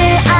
で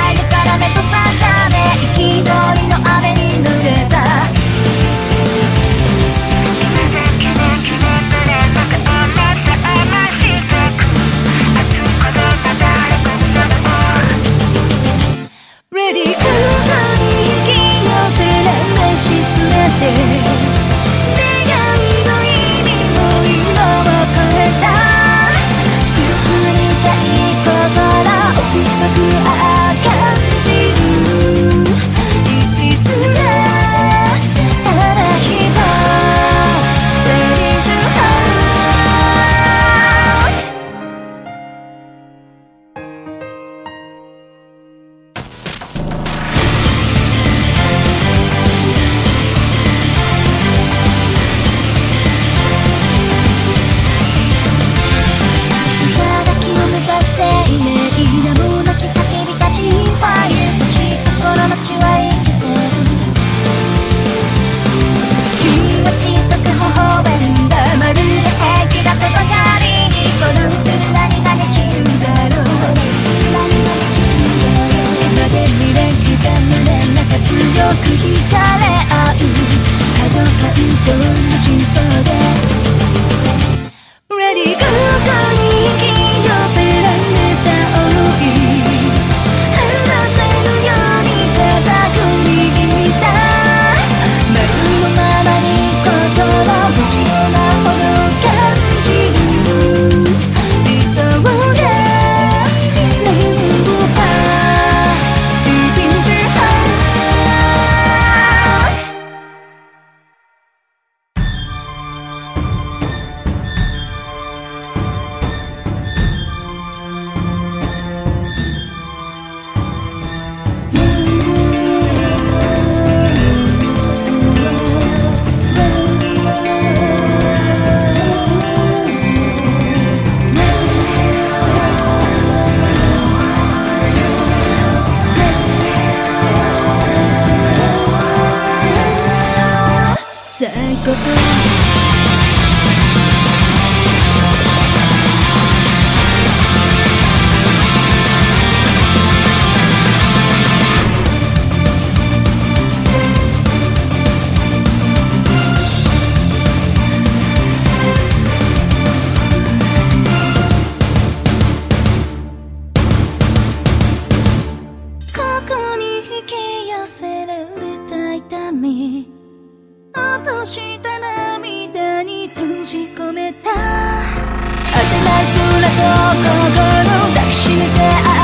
く惹かれ合う過剰感情の真相。最高ここに引き寄せられた痛み。っとした涙に閉じ込めた。焦らない空と心抱きしめて